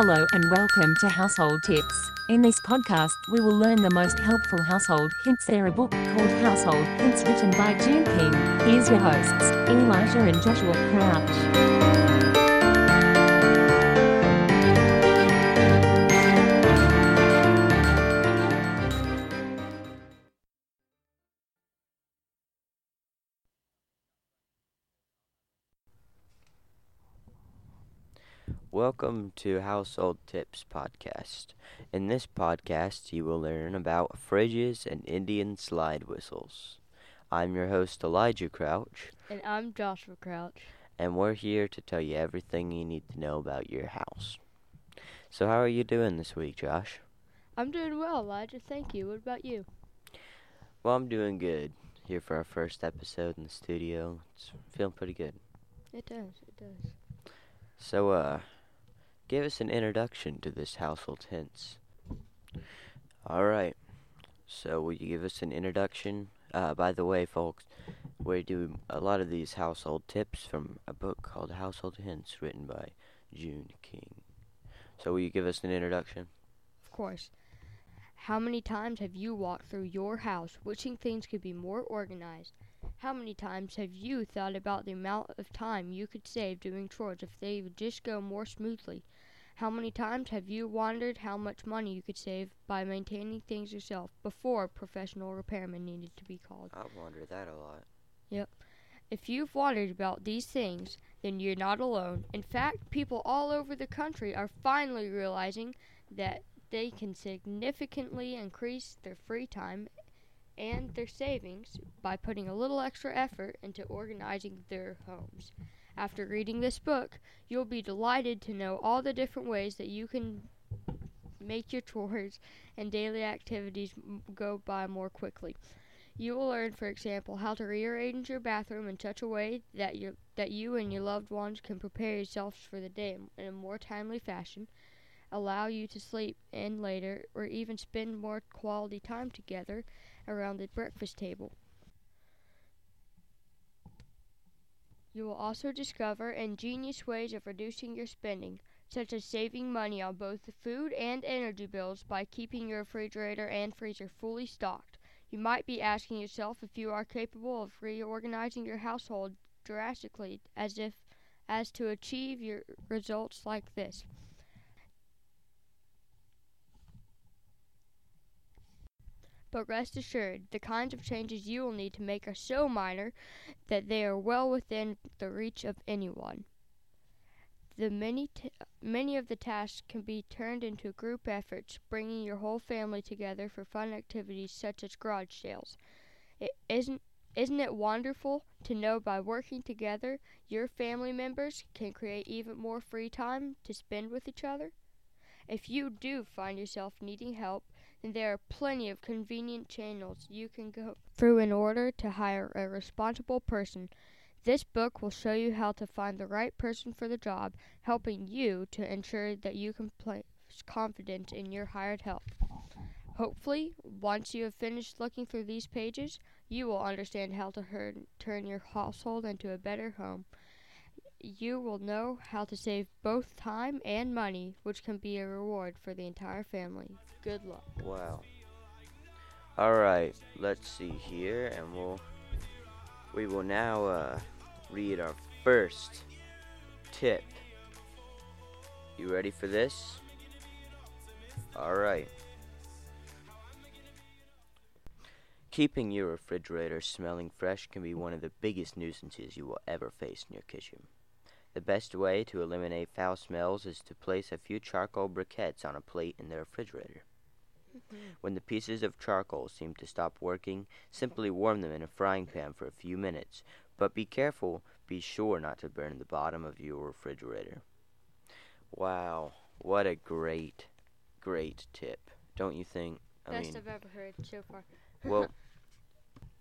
Hello and welcome to Household Tips. In this podcast, we will learn the most helpful household hints. There a book called Household Hints written by June King. Here's your hosts, Elijah and Joshua Crouch. Welcome to Household Tips Podcast. In this podcast, you will learn about fridges and Indian slide whistles. I'm your host, Elijah Crouch, And I'm Joshua Crouch. and we're here to tell you everything you need to know about your house. So, how are you doing this week, Josh? I'm doing well, Elijah. Thank you. What about you? Well, I'm doing good. Here for our first episode in the studio. It's feeling pretty good. It does. It does. So, uh, give us an introduction to this household hints. All right. So, will you give us an introduction? Uh, by the way, folks, we do a lot of these household tips from a book called Household Hints, written by June King. So, will you give us an introduction? Of course. How many times have you walked through your house wishing things could be more organized? How many times have you thought about the amount of time you could save doing chores if they would just go more smoothly? How many times have you wondered how much money you could save by maintaining things yourself before a professional repairman needed to be called? I wonder that a lot. Yep. If you've wondered about these things, then you're not alone. In fact, people all over the country are finally realizing that they can significantly increase their free time and their savings by putting a little extra effort into organizing their homes. After reading this book, you'll be delighted to know all the different ways that you can make your chores and daily activities m- go by more quickly. You will learn, for example, how to rearrange your bathroom in such a way that you that you and your loved ones can prepare yourselves for the day in a more timely fashion, allow you to sleep in later, or even spend more quality time together around the breakfast table. You will also discover ingenious ways of reducing your spending, such as saving money on both the food and energy bills by keeping your refrigerator and freezer fully stocked. You might be asking yourself if you are capable of reorganizing your household drastically as if as to achieve your results like this. But rest assured, the kinds of changes you will need to make are so minor that they are well within the reach of anyone. The many t- many of the tasks can be turned into group efforts, bringing your whole family together for fun activities such as garage sales. It isn't isn't it wonderful to know by working together your family members can create even more free time to spend with each other? If you do find yourself needing help, then there are plenty of convenient channels you can go through in order to hire a responsible person. This book will show you how to find the right person for the job, helping you to ensure that you can place confidence in your hired help. Hopefully, once you have finished looking through these pages, you will understand how to turn your household into a better home. You will know how to save both time and money, which can be a reward for the entire family. Good luck. Wow. All right, let's see here, and we'll we will now uh, read our first tip. You ready for this? All right. Keeping your refrigerator smelling fresh can be one of the biggest nuisances you will ever face in your kitchen. The best way to eliminate foul smells is to place a few charcoal briquettes on a plate in the refrigerator. Mm-hmm. When the pieces of charcoal seem to stop working, simply warm them in a frying pan for a few minutes, but be careful, be sure not to burn the bottom of your refrigerator. Wow, what a great, great tip, don't you think? I Best mean, I've ever heard so far. well,